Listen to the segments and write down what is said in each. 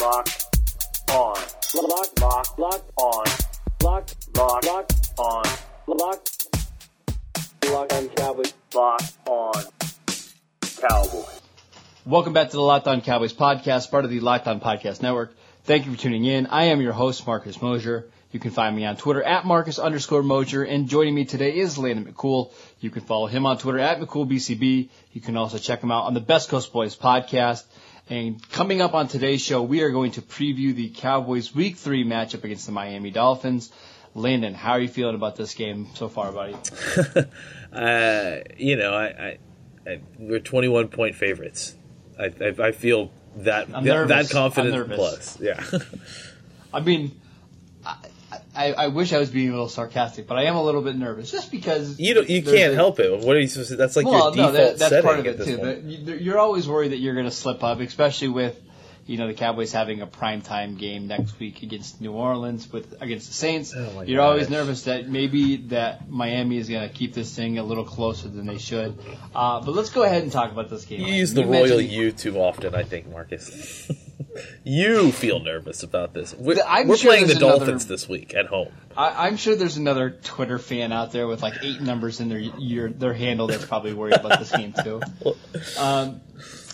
Locked on. Lock, lock, lock on. Lock, lock, lock on. Lock, lock on Cowboys. Lock on Cowboys. Welcome back to the Locked On Cowboys podcast, part of the Locked On Podcast Network. Thank you for tuning in. I am your host, Marcus Mosher. You can find me on Twitter at Marcus underscore Mosher. And joining me today is Landon McCool. You can follow him on Twitter at McCoolBCB. You can also check him out on the Best Coast Boys podcast. And coming up on today's show, we are going to preview the Cowboys Week 3 matchup against the Miami Dolphins. Landon, how are you feeling about this game so far, buddy? uh, you know, I, I, I, we're 21 point favorites. I, I, I feel that I'm that, confident I'm plus. Yeah. I mean, I, I wish I was being a little sarcastic, but I am a little bit nervous just because you you can't a- help it. What are you supposed to? That's like well, your no, default that, that's setting part of it too. point. But you- you're always worried that you're going to slip up, especially with you know the Cowboys having a primetime game next week against New Orleans with against the Saints. Oh you're always nervous that maybe that Miami is going to keep this thing a little closer than they should. Uh, but let's go ahead and talk about this game. You use the royal mentioned- you too often, I think, Marcus. you feel nervous about this. We're, we're sure playing the another- Dolphins this week at home. I, I'm sure there's another Twitter fan out there with like eight numbers in their your, their handle that's probably worried about this game too. Um,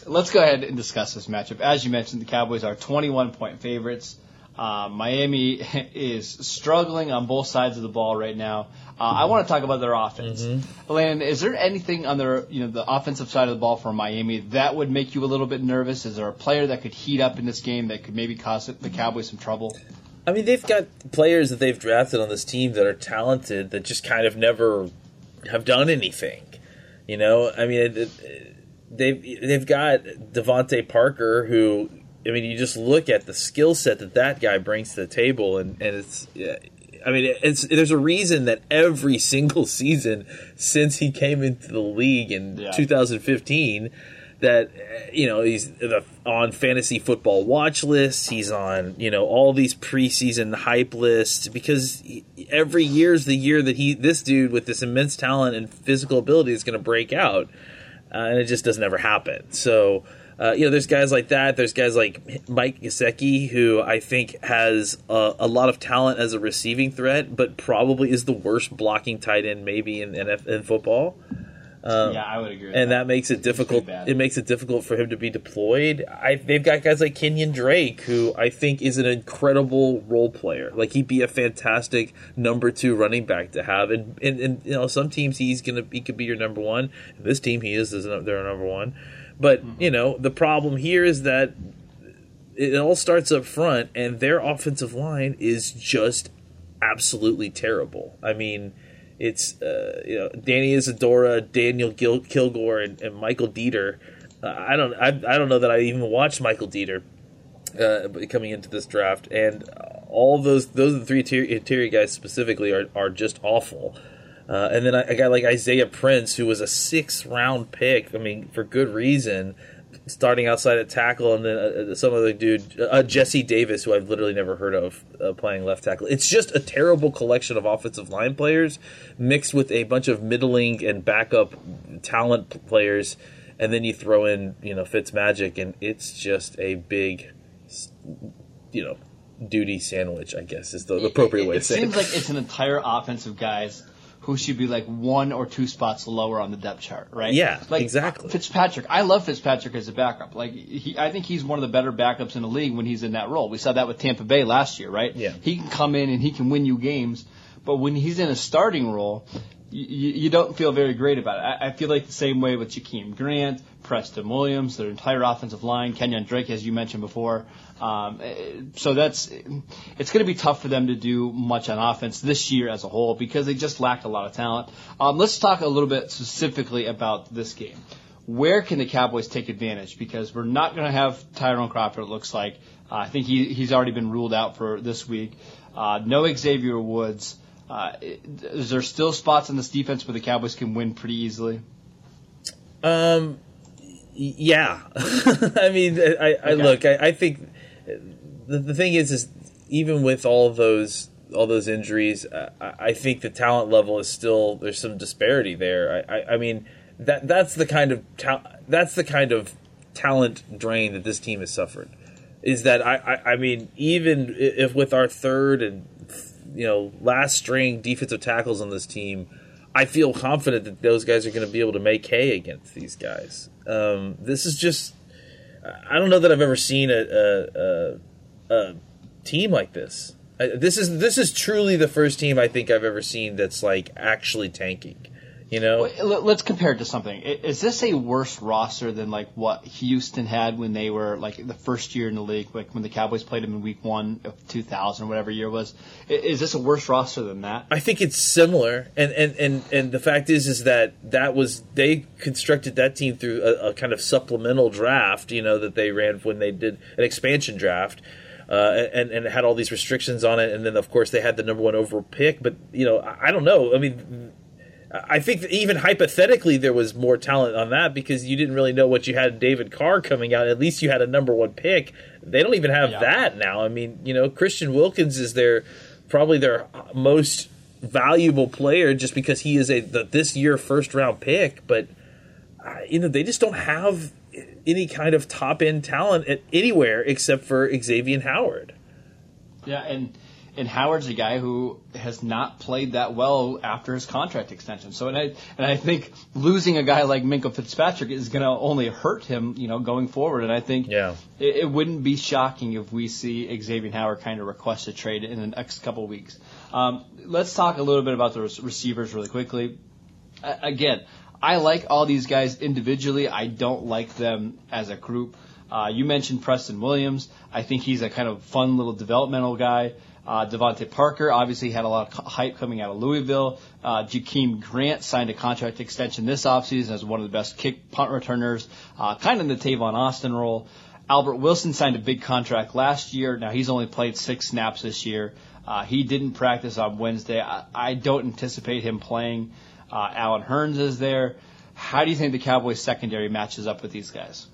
let's go ahead and discuss this matchup. As you mentioned, the Cowboys are 21 point favorites. Uh, Miami is struggling on both sides of the ball right now. Uh, I want to talk about their offense. Landon, is there anything on their, you know, the offensive side of the ball for Miami that would make you a little bit nervous? Is there a player that could heat up in this game that could maybe cause the Cowboys some trouble? I mean, they've got players that they've drafted on this team that are talented that just kind of never have done anything. You know, I mean, they've they've got DeVante Parker, who I mean, you just look at the skill set that that guy brings to the table, and and it's. yeah, I mean, it's there's a reason that every single season since he came into the league in Yeah. 2015 that you know he's on fantasy football watch lists. He's on you know all these preseason hype lists because every year is the year that he this dude with this immense talent and physical ability is going to break out, uh, and it just doesn't ever happen. So. Uh, you know, there's guys like that. There's guys like Mike Gesicki, who I think has a, a lot of talent as a receiving threat, but probably is the worst blocking tight end maybe in NF, in football yeah, I would agree. With and that makes it difficult. It makes it difficult for him to be deployed. I, they've got guys like Kenyan Drake, who I think is an incredible role player. Like he'd be a fantastic number two running back to have. And, and, and you know, some teams he's gonna he could be your number one. This team he is is their number one. But you know, the problem here is that it all starts up front, and their offensive line is just absolutely terrible. I mean, it's uh, you know Danny Isidora, Daniel Gil- Kilgore, and, and Michael Deiter. Uh, I don't I, I don't know that I even watched Michael Deiter uh, coming into this draft, and all those those are the three interior, interior guys specifically are are just awful. Uh, and then I, a guy like Isaiah Prince, who was a sixth round pick, I mean, for good reason, starting outside at tackle, and then uh, some other dude, uh, Jesse Davis, who I've literally never heard of, uh, playing left tackle. It's just a terrible collection of offensive line players mixed with a bunch of middling and backup talent players, and then you throw in, you know, Fitz Magic, and it's just a big, you know, duty sandwich. I guess is the appropriate it, way it to say seems it. Seems like it's an entire offensive guys who should be like one or two spots lower on the depth chart, right? Yeah, like uh, exactly. Fitzpatrick, I love Fitzpatrick as a backup. Like he, I think he's one of the better backups in the league when he's in that role. We saw that with Tampa Bay last year, right? Yeah. he can come in and he can win you games, but when he's in a starting role. You, you don't feel very great about it. I, I feel like the same way with Jakeem Grant, Preston Williams, their entire offensive line, Kenyan Drake, as you mentioned before. Um, so that's it's going to be tough for them to do much on offense this year as a whole because they just lack a lot of talent. Um, let's talk a little bit specifically about this game. Where can the Cowboys take advantage? Because we're not going to have Tyrone Crawford. It looks like uh, I think he he's already been ruled out for this week. Uh, no Xavier Woods. Uh, is there still spots in this defense where the Cowboys can win pretty easily? Um, yeah. I mean, I, I okay. look. I, I think the, the thing is, is even with all those all those injuries, I, I think the talent level is still there's some disparity there. I, I, I mean that that's the kind of ta- that's the kind of talent drain that this team has suffered. Is that I, I, I mean even if with our third and you know last string defensive tackles on this team, I feel confident that those guys are going to be able to make hay against these guys. Um, this is just I don't know that I've ever seen a, a, a, a team like this. This is this is truly the first team I think I've ever seen that's like actually tanking. You know, let's compare it to something. Is this a worse roster than like what Houston had when they were like the first year in the league, like when the Cowboys played them in Week One of 2000 or whatever year it was? Is this a worse roster than that? I think it's similar, and and and and the fact is, is that that was they constructed that team through a, a kind of supplemental draft, you know, that they ran when they did an expansion draft. Uh, and and had all these restrictions on it, and then of course they had the number one overall pick. But you know, I, I don't know. I mean, I think even hypothetically there was more talent on that because you didn't really know what you had in David Carr coming out. At least you had a number one pick. They don't even have yeah. that now. I mean, you know, Christian Wilkins is their probably their most valuable player just because he is a the, this year first round pick. But uh, you know, they just don't have any kind of top end talent at anywhere except for Xavier Howard. Yeah, and and Howard's a guy who has not played that well after his contract extension. So, and I and I think losing a guy like Minkah Fitzpatrick is going to only hurt him, you know, going forward. And I think yeah. it, it wouldn't be shocking if we see Xavier Howard kind of request a trade in the next couple of weeks. Um, let's talk a little bit about the receivers really quickly. Uh, again, I like all these guys individually. I don't like them as a group. Uh, you mentioned Preston Williams. I think he's a kind of fun little developmental guy. Uh, DeVante Parker obviously had a lot of hype coming out of Louisville. Uh, Jakeem Grant signed a contract extension this offseason as one of the best kick punt returners, uh, kind of in the Tavon Austin role. Albert Wilson signed a big contract last year. Now he's only played six snaps this year. Uh, he didn't practice on Wednesday. I, I don't anticipate him playing. Uh, Allen Hurns is there. How do you think the Cowboys secondary matches up with these guys?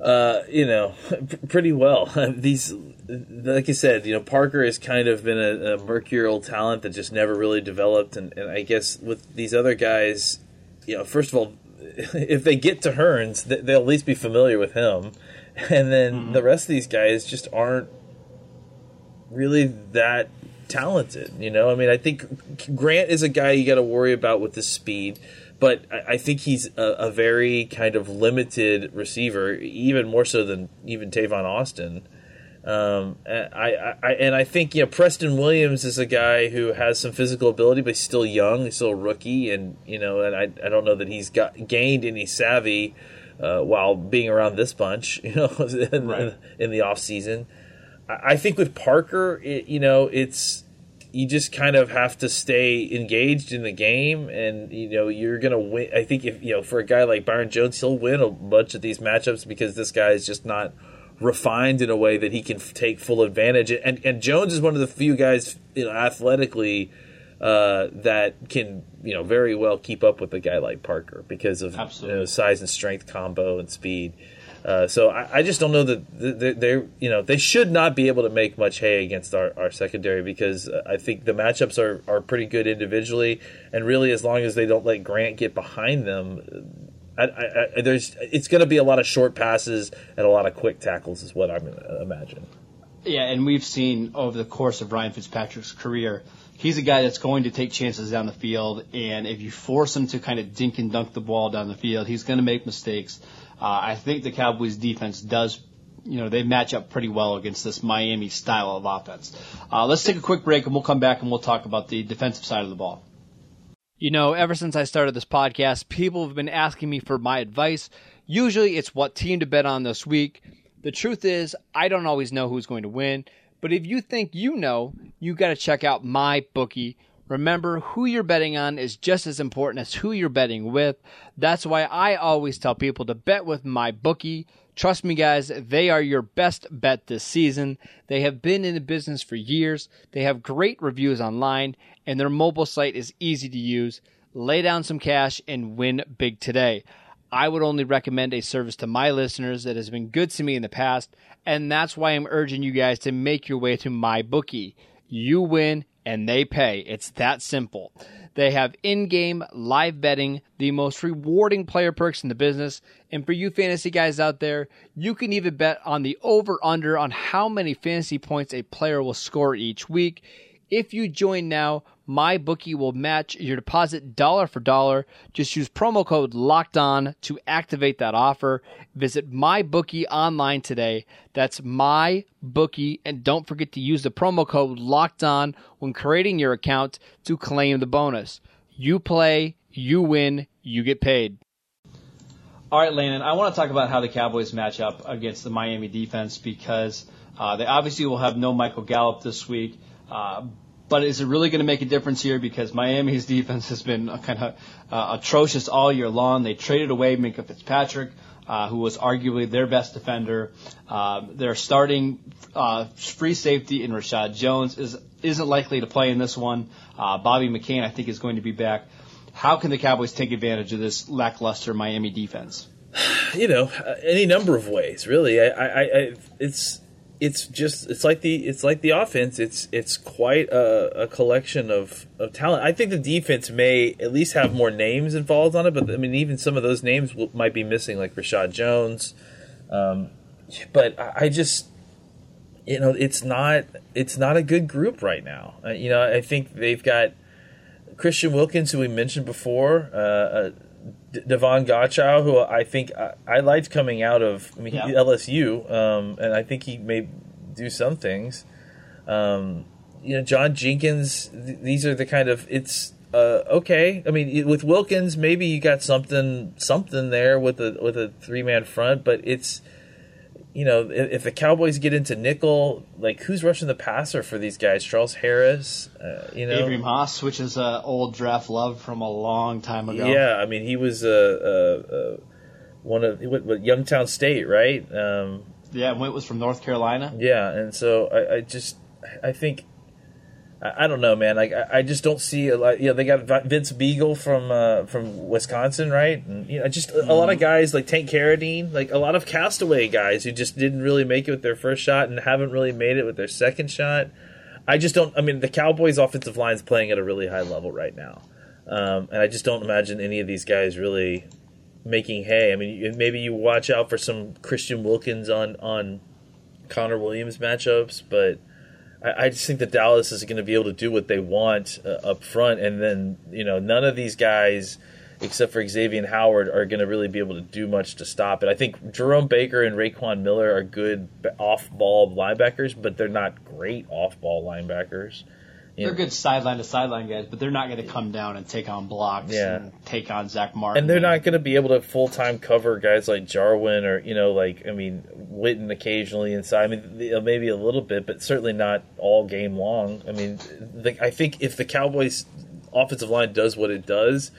Uh, you know, pretty well. These like you said, you know, Parker has kind of been a, a mercurial talent that just never really developed, and, and I guess with these other guys, you know, first of all, if they get to Hurns, they'll at least be familiar with him, and then mm-hmm. the rest of these guys just aren't really that talented. You know, I mean, I think Grant is a guy you got to worry about with the speed but I, think he's a, a, very kind of limited receiver, even more so than even Tavon Austin. Um, I, I, and I think you know Preston Williams is a guy who has some physical ability, but he's still young, he's still a rookie, and you know, and I, I don't know that he's got gained any savvy uh, while being around this bunch, you know, in, right. in the off season. I, I think with Parker, it, you know, it's you just kind of have to stay engaged in the game, and you know, you're gonna win. I think if you know, for a guy like Byron Jones, he'll win a bunch of these matchups because this guy is just not refined in a way that he can f- take full advantage. And and Jones is one of the few guys, you know, athletically uh, that can you know very well keep up with a guy like Parker because of you know, size and strength combo and speed. Uh, so I, I, just don't know that they're, you know they should not be able to make much hay against our, our secondary because uh, I think the matchups are, are pretty good individually and really as long as they don't let Grant get behind them uh, I, I, I, there's it's going to be a lot of short passes and a lot of quick tackles, is what I'm uh, imagining. Yeah, and we've seen over the course of Ryan Fitzpatrick's career, he's a guy that's going to take chances down the field, and if you force him to kind of dink and dunk the ball down the field, he's going to make mistakes. Uh, I think the Cowboys defense does you know, they match up pretty well against this Miami style of offense. Uh, let's take a quick break and we'll come back and we'll talk about the defensive side of the ball. You know, ever since I started this podcast, people have been asking me for my advice. Usually it's what team to bet on this week. The truth is, I don't always know who's going to win, but if you think you know, you got to check out my bookie Remember, who you're betting on is just as important as who you're betting with. That's why I always tell people to bet with my bookie. Trust me, guys, they are your best bet this season. They have been in the business for years. They have great reviews online, and their mobile site is easy to use. Lay down some cash and win big today. I would only recommend a service to my listeners that has been good to me in the past, and that's why I'm urging you guys to make your way to my bookie. You win and they pay. It's that simple. They have in game live betting, the most rewarding player perks in the business. And for you fantasy guys out there, you can even bet on the over under on how many fantasy points a player will score each week. If you join now, my bookie will match your deposit dollar for dollar. Just use promo code locked on to activate that offer. Visit my bookie online today. That's my bookie. And don't forget to use the promo code locked on when creating your account to claim the bonus. You play, you win, you get paid. All right, Landon, I want to talk about how the Cowboys match up against the Miami defense because uh, they obviously will have no Michael Gallup this week. Uh, but is it really going to make a difference here? Because Miami's defense has been kind of uh, atrocious all year long. They traded away Minkah Fitzpatrick, uh, who was arguably their best defender. Uh, their starting uh, free safety in Reshad Jones is isn't likely to play in this one. Uh, Bobby McCain, I think, is going to be back. How can the Cowboys take advantage of this lackluster Miami defense? You know, uh, any number of ways, really. I, I, I it's it's just it's like the it's like the offense. It's it's quite a, a, collection of, of talent. I think the defense may at least have more names involved on it, but I mean even some of those names will, might be missing, like Reshad Jones. Um, but I, I just you know it's not it's not a good group right now. Uh, you know I think they've got Christian Wilkins, who we mentioned before. Uh, uh, Davon Godchaux, who I think I, I, liked coming out of I mean, yeah. LSU, um, and I think he may do some things. Um, you know, John Jenkins. Th- these are the kind of it's uh, okay. I mean, with Wilkins, maybe you got something something there with a with a three man front, but it's you know, if, if, the Cowboys get into nickel, like who's rushing the passer for these guys? Charles Harris, uh, you know, Abraham Haas, which is uh, old draft love from a long time ago. Yeah, I mean, he was a uh, uh, uh, one of what, what, Youngstown State, right? Um, yeah, Went was from North Carolina. Yeah, and so I, I just I think I, don't know, man. Like I, I, just don't see a lot. You know, they got Vince Biegel from uh, from Wisconsin, right? And you know, just a, a, lot of mm-hmm. guys like Tank Carradine, like a lot of castaway guys who just didn't really make it with their first shot and haven't really made it with their second shot. I just don't. I mean, the Cowboys' offensive line is playing at a really high level right now, um, and I just don't imagine any of these guys really making hay. I mean, maybe you watch out for some Christian Wilkins on on Connor Williams matchups, but I, I just think that Dallas is going to be able to do what they want uh, up front, and then you know none of these guys, except for Xavier Howard, are going to really be able to do much to stop it. I think Jerome Baker and Raekwon Miller are good off-ball linebackers, but they're not great off-ball linebackers. They're good sideline to sideline guys, but they're not going to come down and take on blocks yeah. and take on Zack Martin. And they're not going to be able to full time cover guys like Jarwin or you know like I mean Witten occasionally inside. I mean maybe a little bit, but certainly not all game long. I mean, the, I think if the Cowboys offensive line does what it does,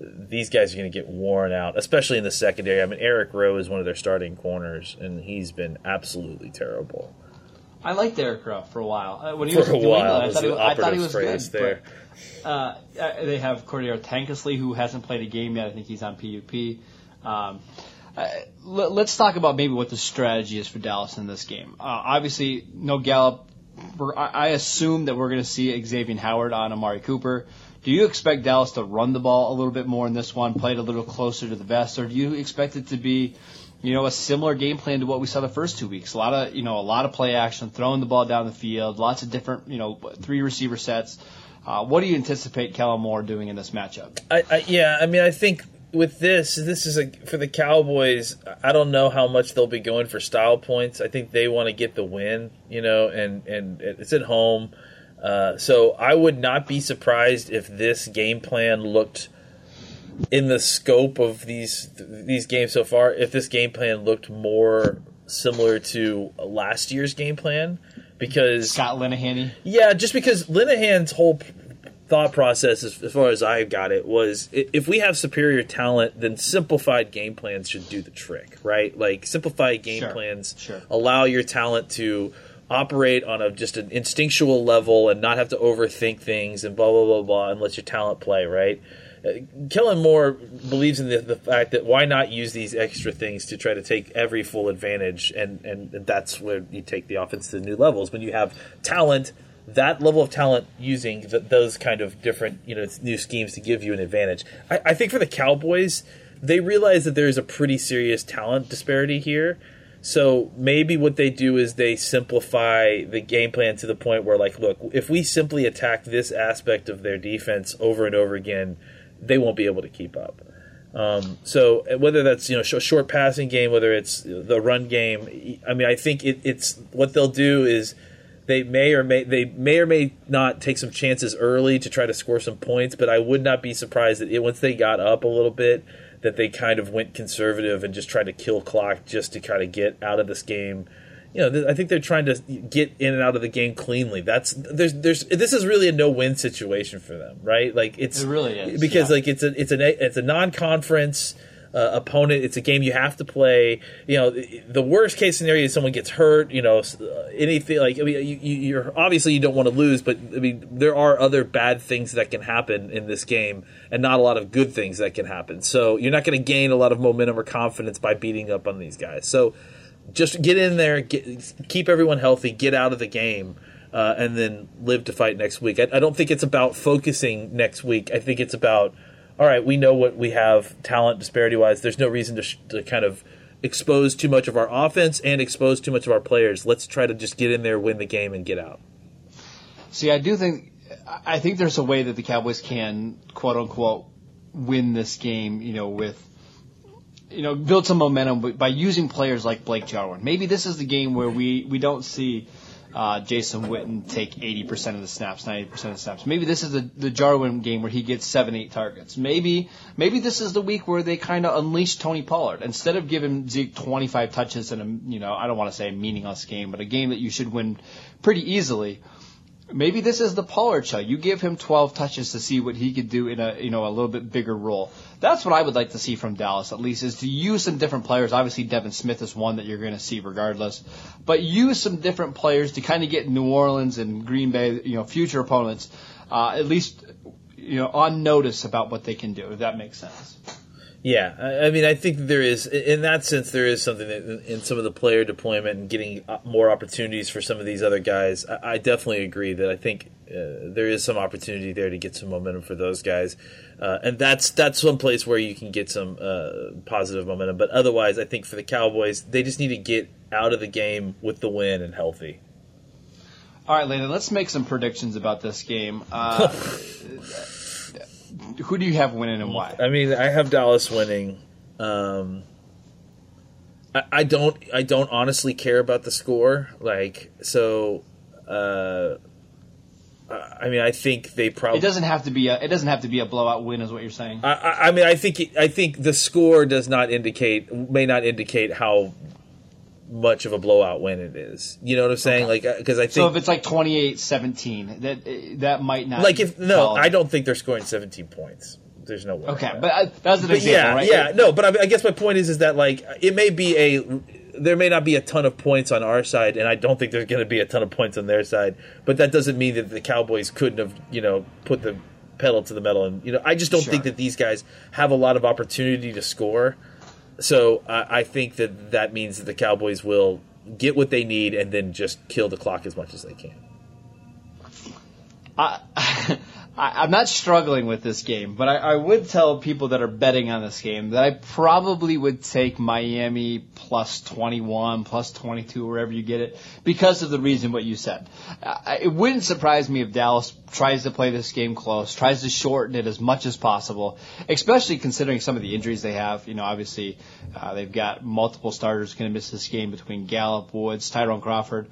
these guys are going to get worn out, especially in the secondary. I mean, Eric Rowe is one of their starting corners, and he's been absolutely terrible. I liked Derek Ruff for a while. Uh, when he for was a New while, England, I thought, he, I thought he was good. There. But, uh, uh, they have Cordrea Tankersley, who hasn't played a game yet. I think he's on PUP. Um, uh, let, us talk about maybe what the strategy is for Dallas in this game. Uh, obviously, no Gallup. I, I assume that we're going to see Xavier Howard on Amari Cooper. Do you expect Dallas to run the ball a little bit more in this one, play it a little closer to the vest, or do you expect it to be you know, a similar game plan to what we saw the first two weeks. A lot of, you know, a lot of play action, throwing the ball down the field, lots of different, you know, three receiver sets. Uh, what do you anticipate Kellen Moore doing in this matchup? I, I, yeah, I mean, I think with this, this is a for the Cowboys. I don't know how much they'll be going for style points. I think they want to get the win, you know, and and it's at home. Uh, so I would not be surprised if this game plan looked in the scope of these these games so far, if this game plan looked more similar to last year's game plan, because Scott Linehan. Yeah, just because Linehan's whole thought process, as, as far as I got it, was if we have superior talent, then simplified game plans should do the trick, right? Like simplified game Sure, plans sure. allow your talent to operate on a just an instinctual level and not have to overthink things and blah blah blah blah and let your talent play, right? Kellen Moore believes in the, the fact that why not use these extra things to try to take every full advantage, and, and that's where you take the offense to new levels. When you have talent, that level of talent using th- those kind of different you know new schemes to give you an advantage. I, I think for the Cowboys, they realize that there is a pretty serious talent disparity here. So maybe what they do is they simplify the game plan to the point where, like, look, if we simply attack this aspect of their defense over and over again, they won't be able to keep up. Um, so whether that's you know sh- short passing game, whether it's the run game, I mean, I think it, it's what they'll do is they may or may they may or may not take some chances early to try to score some points, but I would not be surprised that it, once they got up a little bit, that they kind of went conservative and just tried to kill clock just to kind of get out of this game. You know, I think they're trying to get in and out of the game cleanly. That's there's there's this is really a no win situation for them, right? Like it's It really is, because yeah. like it's a it's a it's a non conference. Uh, opponent. It's a game you have to play. You know, the, the worst case scenario is someone gets hurt. You know, uh, anything like I mean, you- you're obviously you don't want to lose, but I mean, there are other bad things that can happen in this game, and not a lot of good things that can happen. So you're not going to gain a lot of momentum or confidence by beating up on these guys. So just get in there, get, keep everyone healthy, get out of the game. Uh, and then live to fight next week. I, I don't think it's about focusing next week. I think it's about all right, we know what we have talent disparity wise. There's no reason to, sh- to kind of expose too much of our offense and expose too much of our players. Let's try to just get in there, win the game, and get out. See, I do think I think there's a way that the Cowboys can quote unquote win this game. You know, with you know build some momentum by- using players like Blake Jarwin. Maybe this is the game where we we don't see. Uh, Jason Witten take 80% of the snaps, 90% of the snaps. Maybe this is the, the Jarwin game where he gets seven, eight targets. Maybe, maybe this is the week where they kind of unleash Tony Pollard instead of giving Zeke 25 touches in a, you know, I don't want to say a meaningless game, but a game that you should win pretty easily. Maybe this is the Pollard show. You give him 12 touches to see what he could do in a you know a little bit bigger role. That's what I would like to see from Dallas at least is to use some different players. Obviously, Devin Smith is one that you're going to see regardless, but use some different players to kind of get New Orleans and Green Bay, you know, future opponents, uh, at least you know on notice about what they can do. If that makes sense. Yeah, I mean, I think there is, in that sense, there is something that in some of the player deployment and getting uh, more opportunities for some of these other guys. I I definitely agree that I think uh, there is some opportunity there to get some momentum for those guys, uh, and that's that's some place where you can get some uh, positive momentum. But otherwise, I think for the Cowboys, they just need to get out of the game with the win and healthy. All right, Landon, let's make some predictions about this game. Who do you have winning and why? I mean, I have Dallas winning. Um, I, I don't. I don't honestly care about the score. Like so. Uh, I mean, I think they probably. It doesn't have to be a it doesn't have to be a blowout win, is what you're saying. I, I, I mean, I think. I think the score does not indicate. May not indicate how much of a blowout win it is. You know what I'm saying? Like, because I think. So if it's like 28-17, that that might not. like if no. I don't think they're scoring 17 points. There's no way. Okay, but uh, that's an But example, yeah, right? yeah, no, but I, I guess my point is, is that like it may be a, there may not be a ton of points on our side, and I don't think there's going to be a ton of points on their side. But that doesn't mean that the Cowboys couldn't have, you know, put the pedal to the metal, and you know, I just don't Sure. think that these guys have a lot of opportunity to score. So I, I think that that means that the Cowboys will get what they need and then just kill the clock as much as they can. I, I, I'm not struggling with this game, but I, I would tell people that are betting on this game that I probably would take Miami plus 21, plus 22, wherever you get it, because of the reason what you said. I, it wouldn't surprise me if Dallas tries to play this game close, tries to shorten it as much as possible, especially considering some of the injuries they have. You know, obviously uh, they've got multiple starters going to miss this game between Gallup, Woods, Tyrone Crawford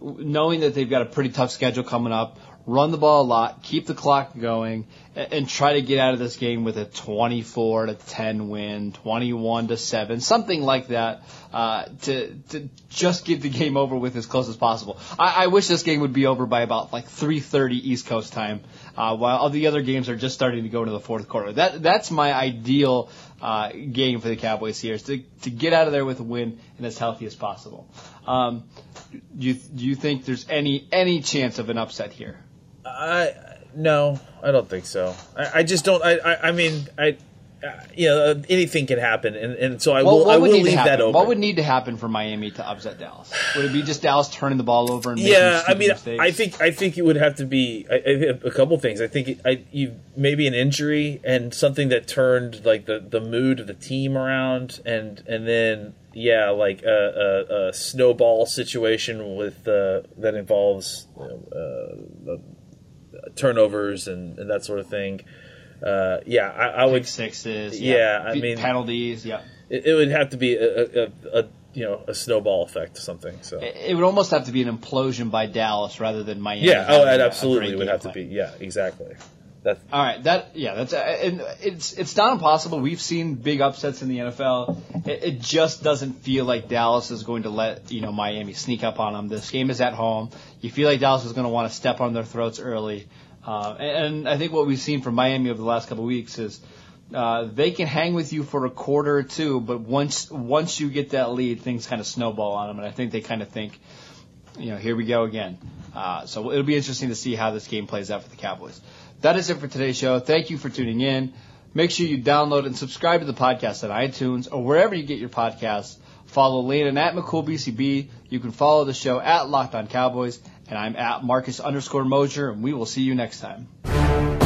knowing that they've got a pretty tough schedule coming up run the ball a lot, keep the clock going, and, try to get out of this game with a 24 to 10 win, 21 to 7, something like that, uh, to to just get the game over with as close as possible. I, I wish this game would be over by about like 3:30 East Coast time, uh, while all the other games are just starting to go into the fourth quarter. That that's my ideal uh, game for the Cowboys here is to to get out of there with a win and as healthy as possible. Um, do you do you think there's any any chance of an upset here? I no, I don't think so. I, I just don't. I, I, I mean, I, uh, you know, anything can happen, and, and so I What- will. I will leave that open. What would need to happen for Miami to upset Dallas? Would it be just Dallas turning the ball over and making yeah, I mean, mistakes? I think I think it would have to be I, I, a couple things. I think it, I, you maybe an injury and something that turned like the, the mood of the team around, and and then yeah, like a, a, a snowball situation with uh, that involves uh, uh, turnovers and, and that sort of thing. Uh, yeah, I, I would Pick sixes. Yeah, I mean- penalties. Yeah, it, it would have to be a, a, a, you know a snowball effect or something. So it, it would almost have to be an implosion by Dallas rather than Miami. yeah, oh, it absolutely would have to be. Yeah, exactly. That All right, that yeah, that's uh, and it's it's not impossible. We've seen big upsets in the NFL. It, it just doesn't feel like Dallas is going to let you know Miami sneak up on them. This game is at home. You feel like Dallas is going to want to step on their throats early, uh, and, and I think what we've seen from Miami over the last couple of weeks is. Uh, they can hang with you for a quarter or two, but once once you get that lead, things kind of snowball on them, and I think they kind of think, you know, here we go again. Uh, so it'll be interesting to see how this game plays out for the Cowboys. That is it for today's show. Thank you for tuning in. Make sure you download and subscribe to the podcast on iTunes or wherever you get your podcasts. Follow Landon at McCoolBCB. You can follow the show at Locked On Cowboys, and I'm at Marcus underscore Mosher, and we will see you next time.